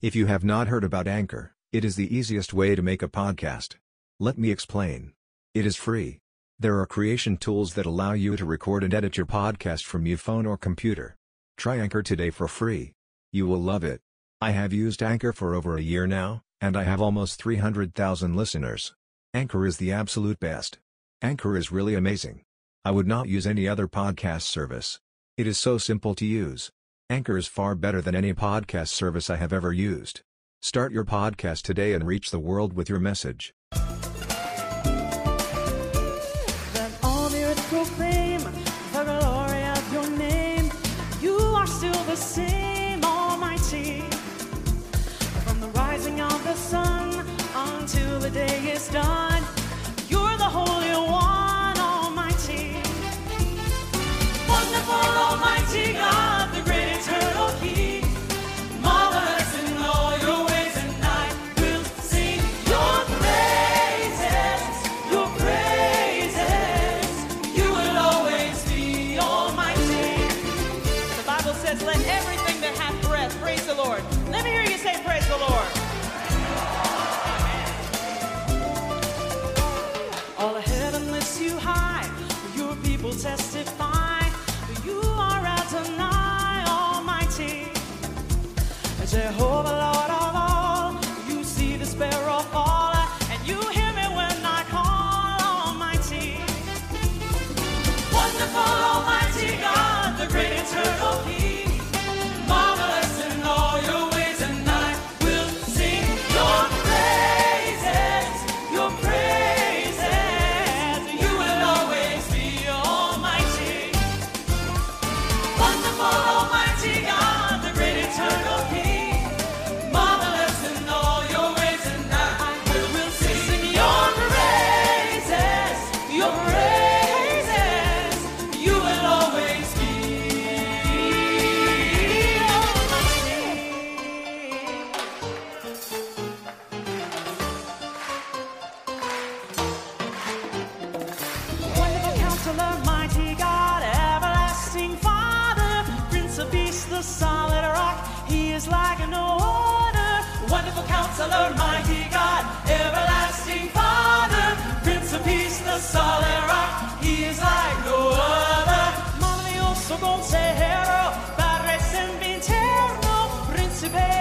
If you have not heard about Anchor, it is the easiest way to make a podcast. Let me explain. It is free. There are creation tools that allow you to record and edit your podcast from your phone or computer. Try Anchor today for free. You will love it. I have used Anchor for over a year now, and I have almost 300,000 listeners. Anchor is the absolute best. Anchor is really amazing. I would not use any other podcast service. It is so simple to use. Anchor is far better than any podcast service I have ever used. Start your podcast today and reach the world with your message. Let all the earth proclaim the glory of your name. You are still the same, testify. You are Adonai Almighty. Jehovah, a solid rock. He is like an order. Wonderful counselor, mighty God, everlasting Father, Prince of Peace, the solid rock. He is like no other. Maravilloso consejero, Padre sempiterno, Principe.